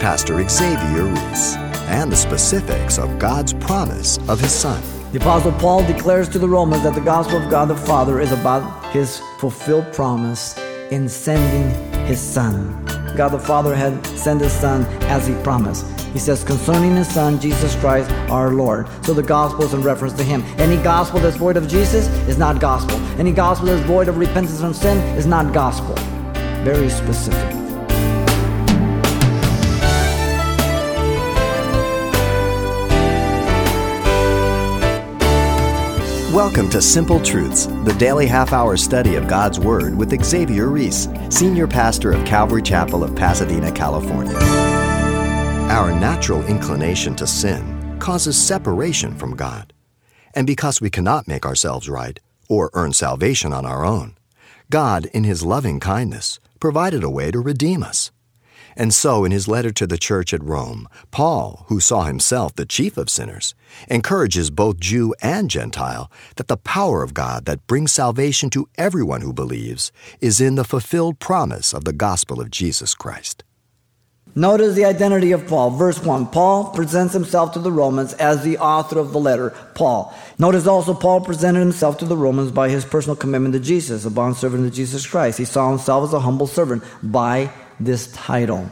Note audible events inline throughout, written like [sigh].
Pastor Xavier Reese and the specifics of God's promise of His Son. The Apostle Paul declares to the Romans that the gospel of God the Father is about His fulfilled promise in sending His Son. God the Father had sent His Son as He promised. He says, concerning His Son, Jesus Christ our Lord. So the gospel is in reference to Him. Any gospel that's void of Jesus is not gospel. Any gospel that's void of repentance from sin is not gospel. Very specific. Welcome to Simple Truths, the daily half hour study of God's Word with Xavier Reese, Senior Pastor of Calvary Chapel of Pasadena, California. Our natural inclination to sin causes separation from God. And because we cannot make ourselves right or earn salvation on our own, God, in His loving kindness, provided a way to redeem us. And so, in his letter to the church at Rome, Paul, who saw himself the chief of sinners, encourages both Jew and Gentile that the power of God that brings salvation to everyone who believes is in the fulfilled promise of the gospel of Jesus Christ. Notice the identity of Paul. Verse 1 Paul presents himself to the Romans as the author of the letter, Paul. Notice also Paul presented himself to the Romans by his personal commitment to Jesus, a bondservant of Jesus Christ. He saw himself as a humble servant by this title.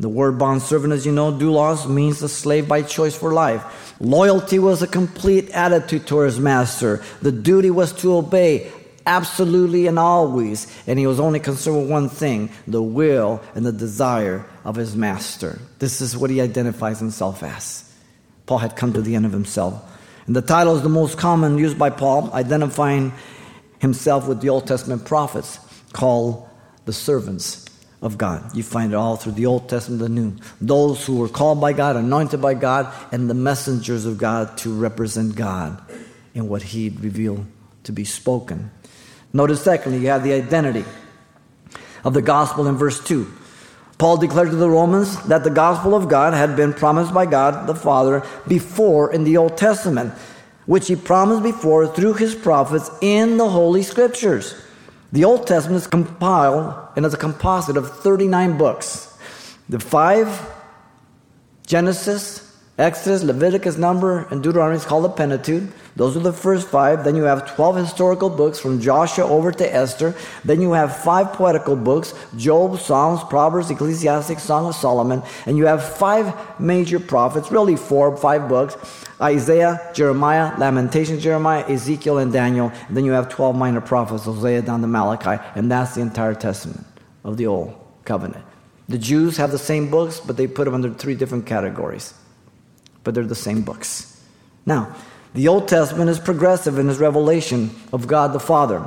The word bondservant, as you know, doulos, means a slave by choice for life. Loyalty was a complete attitude toward his master. The duty was to obey absolutely and always. And he was only concerned with one thing the will and the desire of his master. This is what he identifies himself as. Paul had come to the end of himself. And the title is the most common used by Paul, identifying himself with the Old Testament prophets called the servants of God. You find it all through the Old Testament the New. Those who were called by God, anointed by God, and the messengers of God to represent God in what He revealed to be spoken. Notice, secondly, you have the identity of the gospel in verse 2. Paul declared to the Romans that the gospel of God had been promised by God the Father before in the Old Testament, which he promised before through his prophets in the Holy Scriptures. The Old Testament is compiled and is a composite of 39 books. The five Genesis, Exodus, Leviticus, Number, and Deuteronomy is called the Pentateuch. Those are the first five. Then you have 12 historical books from Joshua over to Esther. Then you have five poetical books Job, Psalms, Proverbs, Ecclesiastes, Song of Solomon. And you have five major prophets, really four, five books Isaiah, Jeremiah, Lamentation, Jeremiah, Ezekiel, and Daniel. And then you have 12 minor prophets, Hosea down to Malachi. And that's the entire Testament of the Old Covenant. The Jews have the same books, but they put them under three different categories. But they're the same books. Now, the Old Testament is progressive in its revelation of God the Father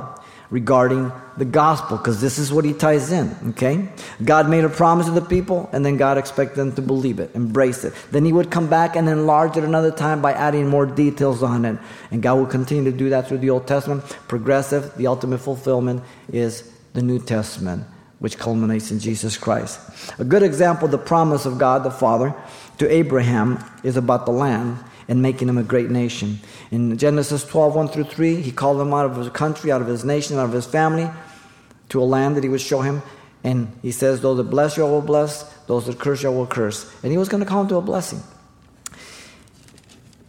regarding the gospel, because this is what he ties in, okay? God made a promise to the people, and then God expected them to believe it, embrace it. Then he would come back and enlarge it another time by adding more details on it. And God will continue to do that through the Old Testament. Progressive, the ultimate fulfillment is the New Testament, which culminates in Jesus Christ. A good example of the promise of God the Father to Abraham is about the land and making him a great nation. In Genesis 12, 1 through 3, he called him out of his country, out of his nation, out of his family, to a land that he would show him. And he says, Those that bless you, I will bless, those that curse you, I will curse. And he was going to call him to a blessing.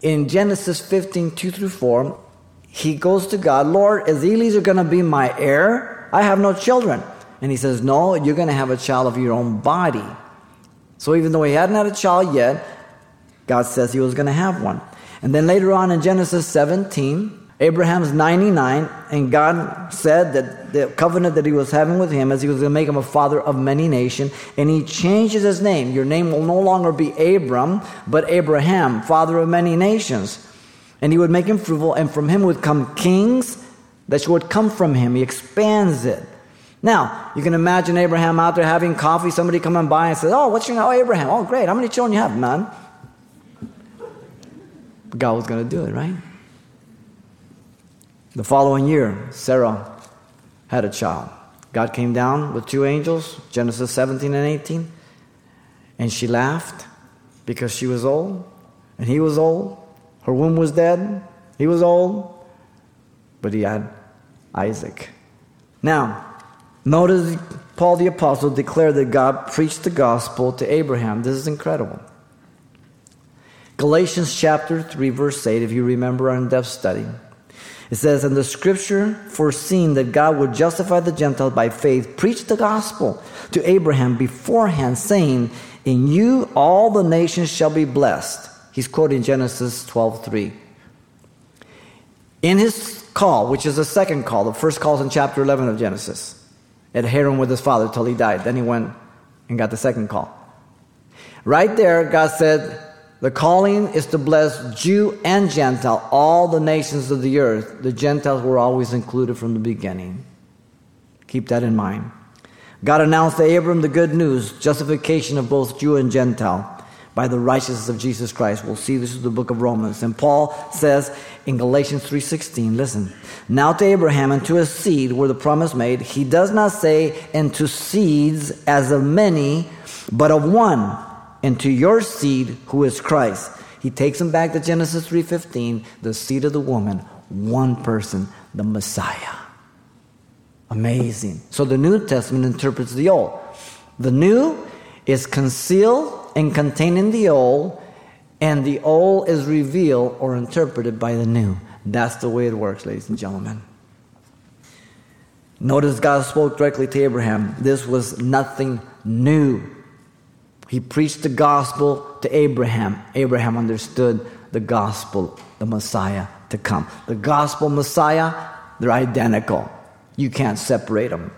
In Genesis 15, 2 through 4, he goes to God, Lord, is are going to be my heir? I have no children. And he says, No, you're going to have a child of your own body. So even though he hadn't had a child yet, God says he was going to have one. And then later on in Genesis 17, Abraham's 99, and God said that the covenant that he was having with him is he was going to make him a father of many nations, and he changes his name. Your name will no longer be Abram, but Abraham, father of many nations. And he would make him fruitful, and from him would come kings that would come from him. He expands it. Now, you can imagine Abraham out there having coffee, somebody coming by and says, Oh, what's your name? Oh, Abraham. Oh, great. How many children you have? None. God was going to do it, right? The following year, Sarah had a child. God came down with two angels, Genesis 17 and 18, and she laughed because she was old, and he was old. Her womb was dead, he was old, but he had Isaac. Now, notice Paul the Apostle declared that God preached the gospel to Abraham. This is incredible. Galatians chapter 3, verse 8, if you remember our in depth study. It says, And the scripture, foreseeing that God would justify the Gentiles by faith, preached the gospel to Abraham beforehand, saying, In you all the nations shall be blessed. He's quoting Genesis 12 3. In his call, which is the second call, the first call is in chapter 11 of Genesis, at Haran with his father till he died. Then he went and got the second call. Right there, God said, the calling is to bless Jew and Gentile, all the nations of the earth. The Gentiles were always included from the beginning. Keep that in mind. God announced to Abram the good news, justification of both Jew and Gentile by the righteousness of Jesus Christ. We'll see this in the book of Romans. And Paul says in Galatians 3:16, listen, now to Abraham and to his seed were the promise made. He does not say and to seeds as of many, but of one and to your seed who is Christ. He takes him back to Genesis 3:15, the seed of the woman, one person, the Messiah. Amazing. So the New Testament interprets the Old. The new is concealed and contained in the Old, and the Old is revealed or interpreted by the new. That's the way it works, ladies and gentlemen. Notice God spoke directly to Abraham. This was nothing new. He preached the gospel to Abraham. Abraham understood the gospel, the Messiah to come. The gospel, Messiah, they're identical. You can't separate them.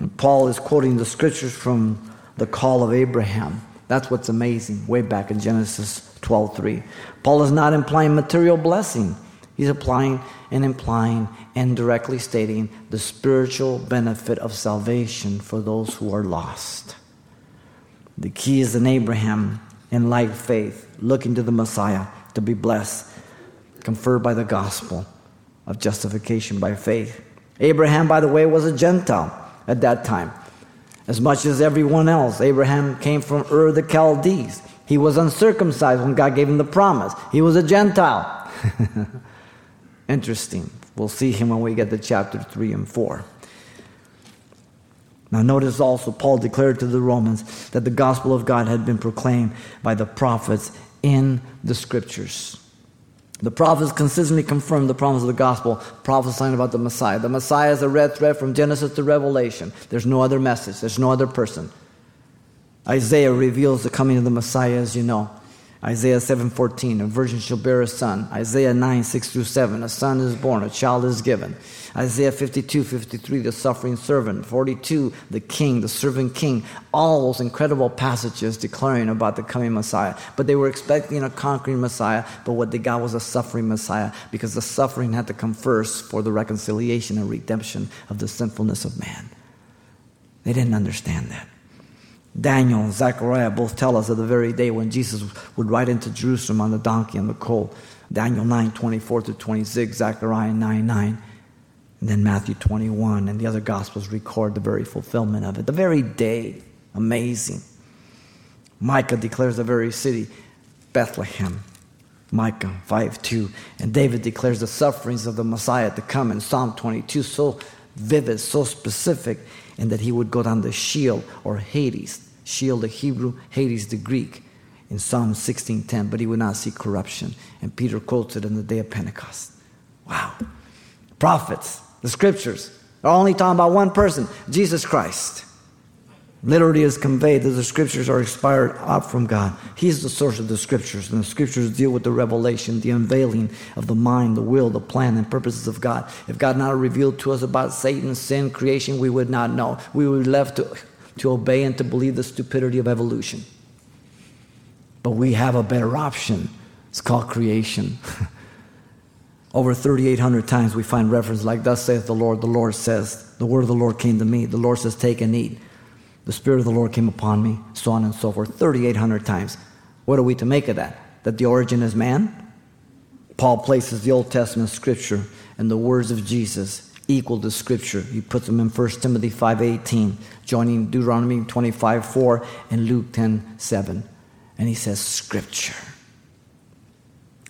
And Paul is quoting the scriptures from the call of Abraham. That's what's amazing, way back in Genesis 12:3. Paul is not implying material blessing. He's applying and implying and directly stating the spiritual benefit of salvation for those who are lost. The key is in Abraham in like faith, looking to the Messiah to be blessed, conferred by the gospel of justification by faith. Abraham, by the way, was a Gentile at that time, as much as everyone else. Abraham came from Ur the Chaldees. He was uncircumcised when God gave him the promise. He was a Gentile. [laughs] Interesting. We'll see him when we get to chapter 3 and 4. Now, notice also, Paul declared to the Romans that the gospel of God had been proclaimed by the prophets in the scriptures. The prophets consistently confirmed the promise of the gospel, prophesying about the Messiah. The Messiah is a red thread from Genesis to Revelation. There's no other message, there's no other person. Isaiah reveals the coming of the Messiah, as you know. Isaiah 7:14, a virgin shall bear a son. Isaiah 9, 6 through 7, a son is born, a child is given. Isaiah 52, 53, the suffering servant. 42, the king, the servant king. All those incredible passages declaring about the coming Messiah. But they were expecting a conquering Messiah, but what they got was a suffering Messiah because the suffering had to come first for the reconciliation and redemption of the sinfulness of man. They didn't understand that. Daniel and Zechariah both tell us of the very day when Jesus would ride into Jerusalem on the donkey and the colt. Daniel 9, 24 to 26, Zechariah 9, 9. And then Matthew 21 and the other Gospels record the very fulfillment of it. The very day. Amazing. Micah declares the very city, Bethlehem. Micah 5 2. And David declares the sufferings of the Messiah to come in Psalm 22, so vivid, so specific, and that he would go down the Sheol or Hades. Sheol, the Hebrew, Hades, the Greek, in Psalm 16:10, but he would not see corruption. And Peter quotes it in the day of Pentecost. Wow. Prophets, the scriptures, are only talking about one person, Jesus Christ. Literally is conveyed that the scriptures are inspired out from God. He's the source of the scriptures, and the scriptures deal with the revelation, the unveiling of the mind, the will, the plan, and purposes of God. If God not revealed to us about Satan, sin, creation, we would not know. We would be left to, to obey and to believe the stupidity of evolution. But we have a better option. It's called creation. [laughs] Over 3,800 times we find reference like, Thus saith the Lord, the Lord says, The word of the Lord came to me. The Lord says, Take and eat. The Spirit of the Lord came upon me, so on and so forth, 3,800 times. What are we to make of that? That the origin is man? Paul places the Old Testament scripture and the words of Jesus equal to scripture. He puts them in 1 Timothy 5.18, joining Deuteronomy 25.4 and Luke 10.7. And he says scripture.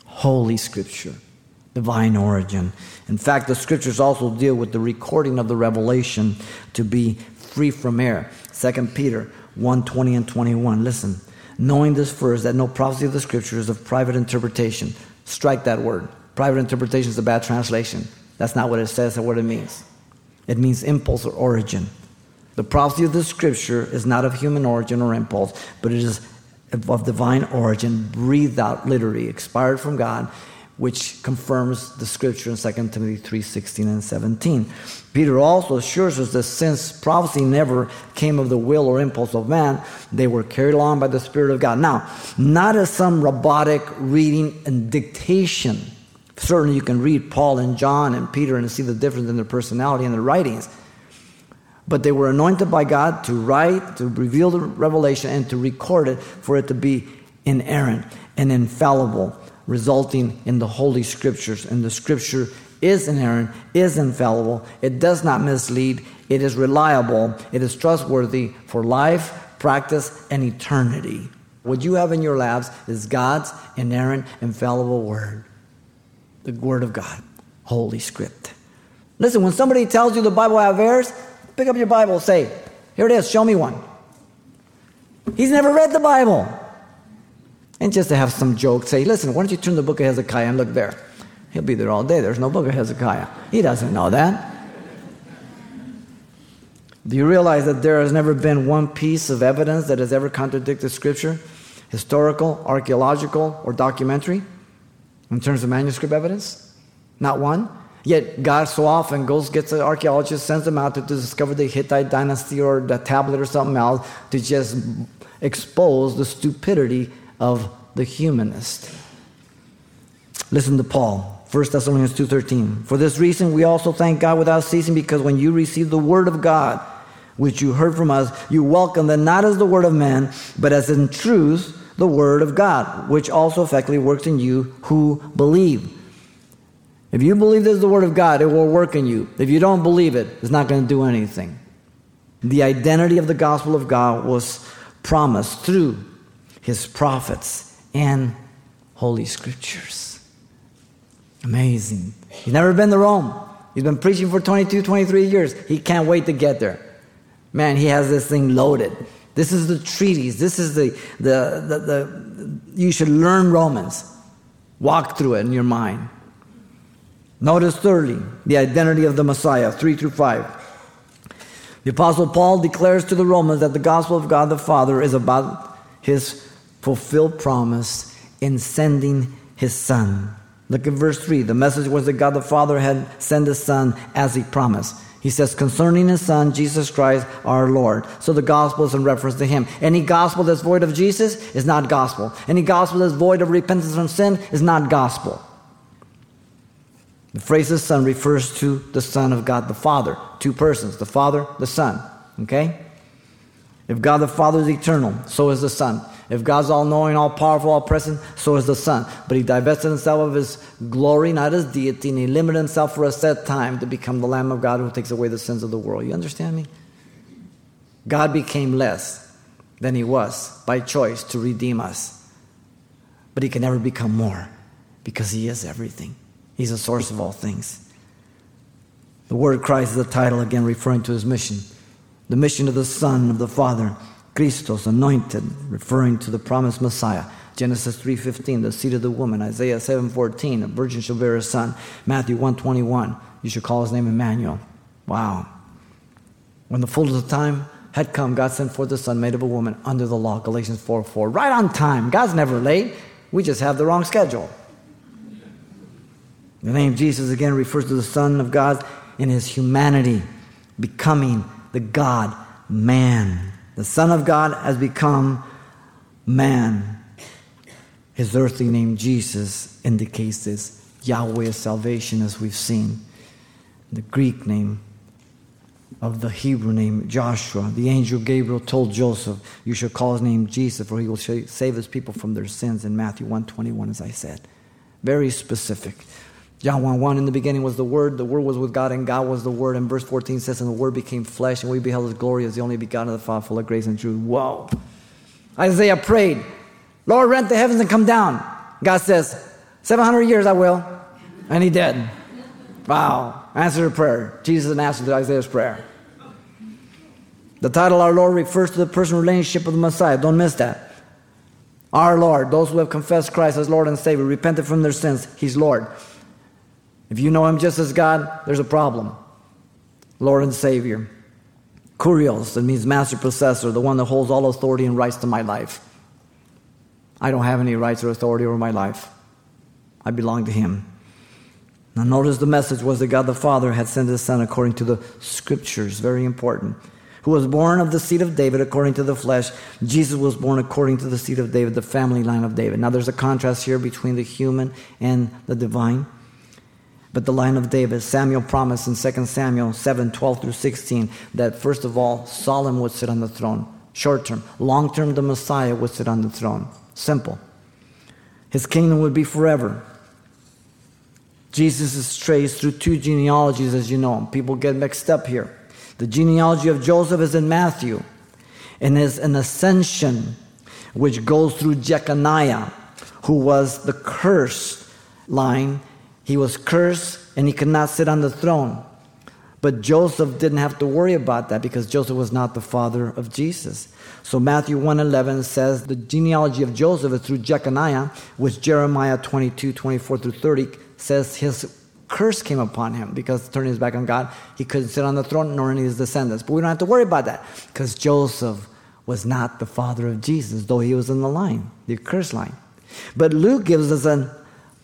Holy scripture. Divine origin. In fact, the scriptures also deal with the recording of the revelation to be free from error. 2 Peter 1 20 and 21. Listen, knowing this first, that no prophecy of the scripture is of private interpretation. Strike that word. Private interpretation is a bad translation. That's not what it says or what it means. It means impulse or origin. The prophecy of the scripture is not of human origin or impulse, but it is of divine origin, breathed out literally, expired from God, which confirms the scripture in 2 Timothy 3 16 and 17. Peter also assures us that since prophecy never came of the will or impulse of man, they were carried along by the Spirit of God. Now, not as some robotic reading and dictation. Certainly, you can read Paul and John and Peter and see the difference in their personality and their writings. But they were anointed by God to write, to reveal the revelation, and to record it for it to be inerrant and infallible resulting in the Holy Scriptures. And the Scripture is inerrant, is infallible, it does not mislead, it is reliable, it is trustworthy for life, practice, and eternity. What you have in your labs is God's inerrant, infallible Word, the Word of God, Holy Script. Listen, when somebody tells you the Bible has errors, pick up your Bible, say, Here it is, show me one. He's never read the Bible. And just to have some joke, say, listen, why don't you turn the book of Hezekiah and look there? He'll be there all day. There's no book of Hezekiah. He doesn't know that. Do you realize that there has never been one piece of evidence that has ever contradicted Scripture? Historical, archaeological, or documentary? In terms of manuscript evidence? Not one. Yet God so often goes, gets an archaeologist, sends them out to, to discover the Hittite dynasty or the tablet or something else to just expose the stupidity of the humanist. Listen to Paul, 1 Thessalonians 2:13. For this reason we also thank God without ceasing because when you received the word of God, which you heard from us, you welcomed it not as the word of man, but as in truth the word of God, which also effectively works in you who believe. If you believe this is the word of God, it will work in you. If you don't believe it, it's not going to do anything. The identity of the gospel of God was promised through his prophets and Holy Scriptures. Amazing. He's never been to Rome. He's been preaching for 22, 23 years. He can't wait to get there. Man, he has this thing loaded. This is the treatise. This is the, the, the, the you should learn Romans. Walk through it in your mind. Notice thirdly, the identity of the Messiah, 3 through 5. The Apostle Paul declares to the Romans that the gospel of God the Father is about his fulfilled promise in sending his son. Look at verse 3. The message was that God the Father had sent his son as he promised. He says, concerning his son, Jesus Christ, our Lord. So the gospel is in reference to him. Any gospel that's void of Jesus is not gospel. Any gospel that's void of repentance from sin is not gospel. The phrase the son refers to the Son of God the Father. Two persons, the Father, the Son. Okay? If God the Father is eternal, so is the Son. If God's all knowing, all powerful, all present, so is the Son. But he divested himself of his glory, not his deity, and he limited himself for a set time to become the Lamb of God who takes away the sins of the world. You understand me? God became less than he was by choice to redeem us. But he can never become more because he is everything. He's the source of all things. The word Christ is a title again referring to his mission. The mission of the Son of the Father Christos, anointed, referring to the promised Messiah. Genesis 3.15, the seed of the woman. Isaiah 7.14, a virgin shall bear a son. Matthew 1.21, you should call his name Emmanuel. Wow. When the fullness of time had come, God sent forth the son made of a woman under the law. Galatians 4.4. Right on time. God's never late. We just have the wrong schedule. The name Jesus again refers to the Son of God in his humanity, becoming the God man. The Son of God has become man. His earthly name, Jesus, indicates this. Yahweh salvation, as we've seen. The Greek name of the Hebrew name, Joshua. The angel Gabriel told Joseph, You shall call his name Jesus, for he will save his people from their sins in Matthew 121, as I said. Very specific. John 1 1 in the beginning was the Word, the Word was with God, and God was the Word. And verse 14 says, And the Word became flesh, and we beheld his glory as the only begotten of the Father, full of grace and truth. Whoa. Isaiah prayed, Lord, rent the heavens and come down. God says, 700 years I will. And he did. Wow. Answer to prayer. Jesus answered Isaiah's prayer. The title Our Lord refers to the personal relationship of the Messiah. Don't miss that. Our Lord, those who have confessed Christ as Lord and Savior, repented from their sins, He's Lord. If you know Him just as God, there's a problem. Lord and Savior. Kurios, that means master possessor, the one that holds all authority and rights to my life. I don't have any rights or authority over my life. I belong to Him. Now, notice the message was that God the Father had sent His Son according to the Scriptures. Very important. Who was born of the seed of David according to the flesh. Jesus was born according to the seed of David, the family line of David. Now, there's a contrast here between the human and the divine. But the line of David, Samuel promised in 2 Samuel 7 12 through 16 that first of all, Solomon would sit on the throne. Short term. Long term, the Messiah would sit on the throne. Simple. His kingdom would be forever. Jesus is traced through two genealogies, as you know. People get mixed up here. The genealogy of Joseph is in Matthew and is an ascension which goes through Jeconiah, who was the cursed line. He was cursed and he could not sit on the throne. But Joseph didn't have to worry about that because Joseph was not the father of Jesus. So Matthew 1:11 says the genealogy of Joseph is through Jeconiah, which Jeremiah 22, 24 through 30 says his curse came upon him because turning his back on God, he couldn't sit on the throne nor any of his descendants. But we don't have to worry about that because Joseph was not the father of Jesus, though he was in the line, the curse line. But Luke gives us an,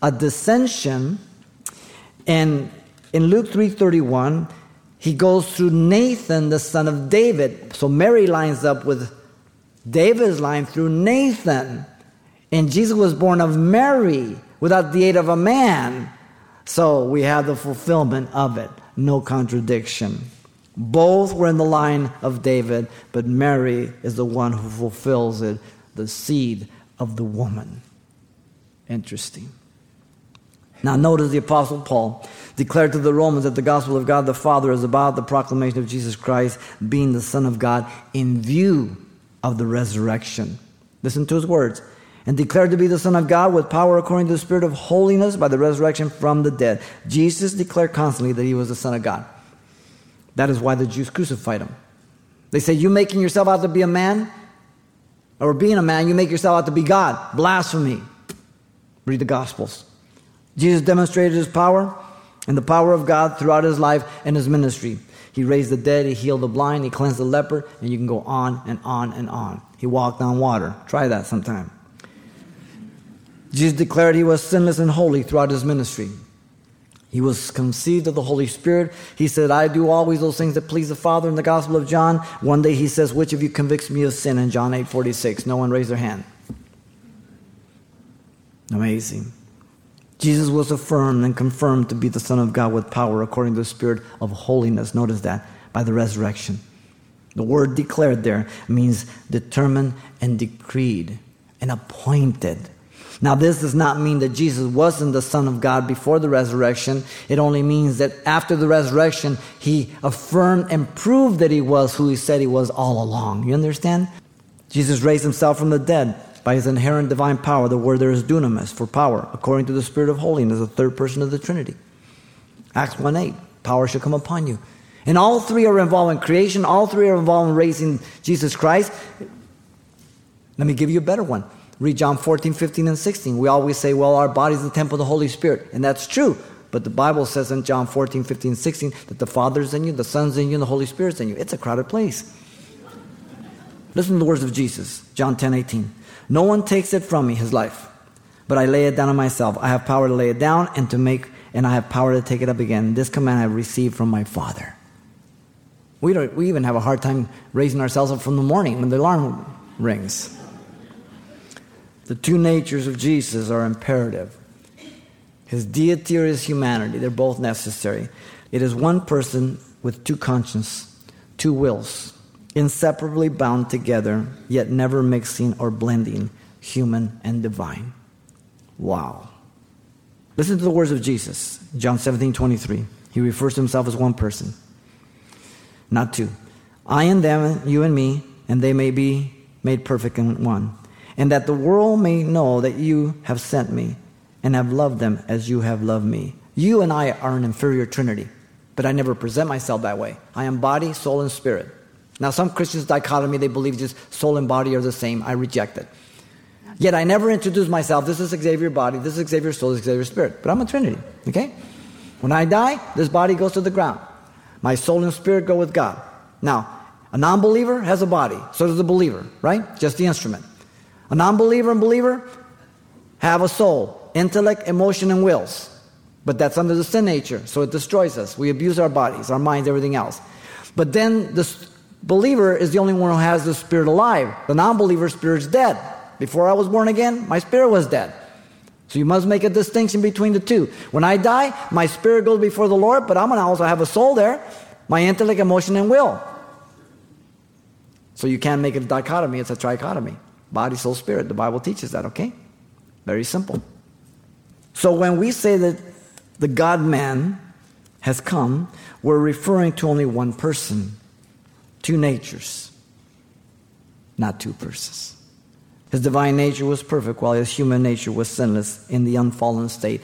a dissension, and in Luke 3:31, he goes through Nathan, the son of David. So Mary lines up with David's line through Nathan. And Jesus was born of Mary without the aid of a man. So we have the fulfillment of it. No contradiction. Both were in the line of David, but Mary is the one who fulfills it, the seed of the woman. Interesting. Now, notice the Apostle Paul declared to the Romans that the gospel of God the Father is about the proclamation of Jesus Christ being the Son of God in view of the resurrection. Listen to his words. And declared to be the Son of God with power according to the Spirit of holiness by the resurrection from the dead. Jesus declared constantly that he was the Son of God. That is why the Jews crucified him. They say, You making yourself out to be a man? Or being a man, you make yourself out to be God. Blasphemy. Read the Gospels. Jesus demonstrated his power and the power of God throughout his life and his ministry. He raised the dead, he healed the blind, he cleansed the leper, and you can go on and on and on. He walked on water. Try that sometime. Jesus declared he was sinless and holy throughout his ministry. He was conceived of the Holy Spirit. He said, I do always those things that please the Father in the Gospel of John. One day he says, Which of you convicts me of sin? In John 8 46. No one raised their hand. Amazing. Jesus was affirmed and confirmed to be the Son of God with power according to the Spirit of holiness. Notice that by the resurrection. The word declared there means determined and decreed and appointed. Now, this does not mean that Jesus wasn't the Son of God before the resurrection. It only means that after the resurrection, he affirmed and proved that he was who he said he was all along. You understand? Jesus raised himself from the dead by his inherent divine power, the word there is dunamis, for power, according to the Spirit of holiness, the third person of the Trinity. Acts 1 8, power shall come upon you. And all three are involved in creation, all three are involved in raising Jesus Christ. Let me give you a better one. Read John 14, 15, and 16. We always say, well, our body is the temple of the Holy Spirit. And that's true. But the Bible says in John 14, 15, 16 that the Father's in you, the Son's in you, and the Holy Spirit's in you. It's a crowded place. Listen to the words of Jesus, John 10, 18. No one takes it from me, his life, but I lay it down on myself. I have power to lay it down and to make, and I have power to take it up again. This command I received from my Father. We, don't, we even have a hard time raising ourselves up from the morning when the alarm rings. The two natures of Jesus are imperative. His deity or his humanity, they're both necessary. It is one person with two consciences, two wills inseparably bound together, yet never mixing or blending human and divine. Wow. Listen to the words of Jesus, John 17 23. He refers to himself as one person, not two. I and them, you and me, and they may be made perfect in one. And that the world may know that you have sent me and have loved them as you have loved me. You and I are an inferior trinity, but I never present myself that way. I am body, soul, and spirit. Now, some Christians dichotomy, they believe just soul and body are the same. I reject it. Yet I never introduce myself. This is Xavier body, this is Xavier soul, this is Xavier spirit. But I'm a Trinity, okay? When I die, this body goes to the ground. My soul and spirit go with God. Now, a non believer has a body, so does a believer, right? Just the instrument. A non believer and believer have a soul, intellect, emotion, and wills. But that's under the sin nature, so it destroys us. We abuse our bodies, our minds, everything else. But then the believer is the only one who has the spirit alive. The non believer spirit is dead. Before I was born again, my spirit was dead. So you must make a distinction between the two. When I die, my spirit goes before the Lord, but I'm going to also have a soul there, my intellect, emotion, and will. So you can't make it a dichotomy, it's a trichotomy. Body, soul, spirit. The Bible teaches that, okay? Very simple. So when we say that the God man has come, we're referring to only one person, two natures, not two persons. His divine nature was perfect, while his human nature was sinless in the unfallen state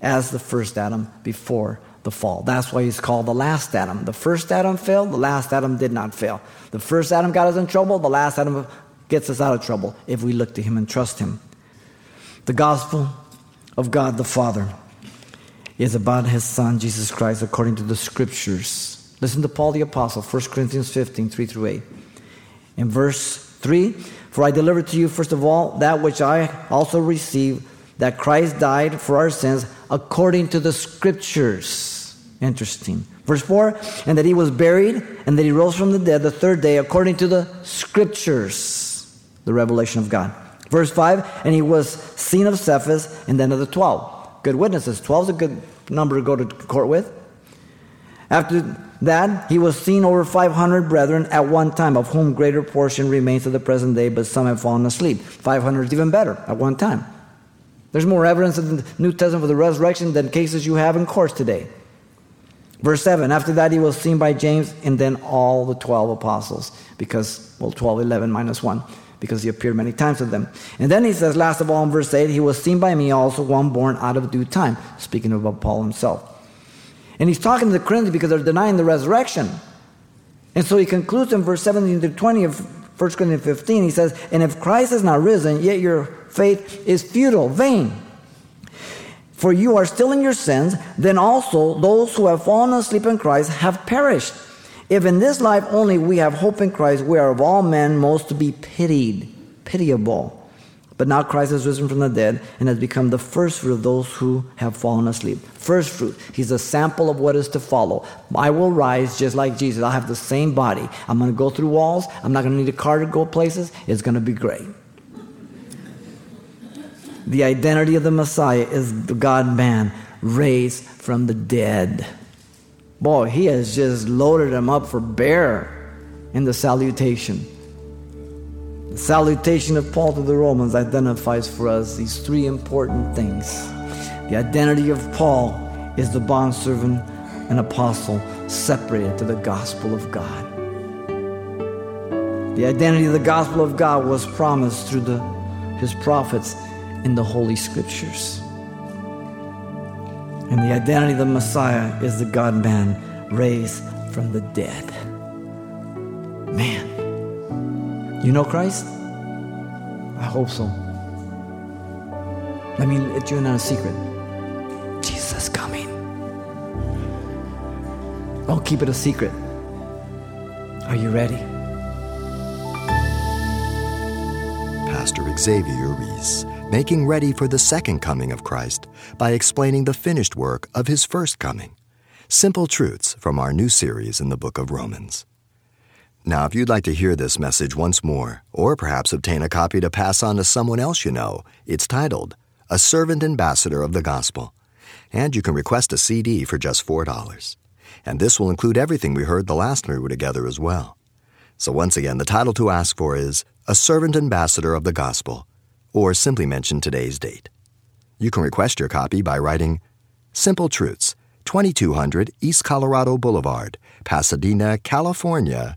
as the first Adam before the fall. That's why he's called the last Adam. The first Adam failed, the last Adam did not fail. The first Adam got us in trouble, the last Adam gets us out of trouble if we look to him and trust him. The gospel of God the Father is about his Son, Jesus Christ, according to the scriptures. Listen to Paul the Apostle, 1 Corinthians 15, 3 through 8. In verse 3, for I delivered to you, first of all, that which I also received, that Christ died for our sins according to the scriptures. Interesting. Verse 4 and that he was buried, and that he rose from the dead the third day according to the scriptures, the revelation of God. Verse 5 and he was seen of Cephas, and then of the 12. Good witnesses. 12 is a good number to go to court with. After that, he was seen over 500 brethren at one time, of whom greater portion remains to the present day, but some have fallen asleep. 500 is even better at one time. There's more evidence in the New Testament for the resurrection than cases you have in courts today. Verse 7 After that, he was seen by James and then all the 12 apostles, because, well, 12, 11 minus 1, because he appeared many times to them. And then he says, last of all, in verse 8, he was seen by me also, one born out of due time, speaking about Paul himself. And he's talking to the Corinthians because they're denying the resurrection. And so he concludes in verse 17 to 20 of 1 Corinthians 15. He says, And if Christ is not risen, yet your faith is futile, vain. For you are still in your sins, then also those who have fallen asleep in Christ have perished. If in this life only we have hope in Christ, we are of all men most to be pitied, pitiable. But now Christ has risen from the dead and has become the first fruit of those who have fallen asleep. First fruit. He's a sample of what is to follow. I will rise just like Jesus. I'll have the same body. I'm going to go through walls. I'm not going to need a car to go places. It's going to be great. The identity of the Messiah is the God man raised from the dead. Boy, he has just loaded them up for bear in the salutation. The salutation of Paul to the Romans identifies for us these three important things. The identity of Paul is the bondservant and apostle separated to the gospel of God. The identity of the gospel of God was promised through the, his prophets in the Holy Scriptures. And the identity of the Messiah is the God man raised from the dead. Man. You know Christ? I hope so. Let me let you in on a secret. Jesus coming. Don't keep it a secret. Are you ready? Pastor Xavier Reese, making ready for the second coming of Christ by explaining the finished work of his first coming. Simple truths from our new series in the book of Romans. Now, if you'd like to hear this message once more, or perhaps obtain a copy to pass on to someone else you know, it's titled A Servant Ambassador of the Gospel. And you can request a CD for just $4. And this will include everything we heard the last time we were together as well. So, once again, the title to ask for is A Servant Ambassador of the Gospel, or simply mention today's date. You can request your copy by writing Simple Truths, 2200 East Colorado Boulevard, Pasadena, California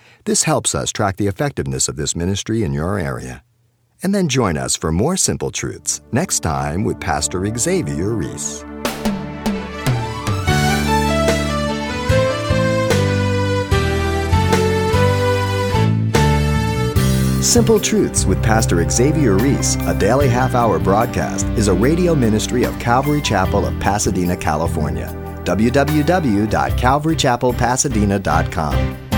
This helps us track the effectiveness of this ministry in your area. And then join us for more Simple Truths next time with Pastor Xavier Reese. Simple Truths with Pastor Xavier Reese, a daily half hour broadcast, is a radio ministry of Calvary Chapel of Pasadena, California. www.calvarychapelpasadena.com.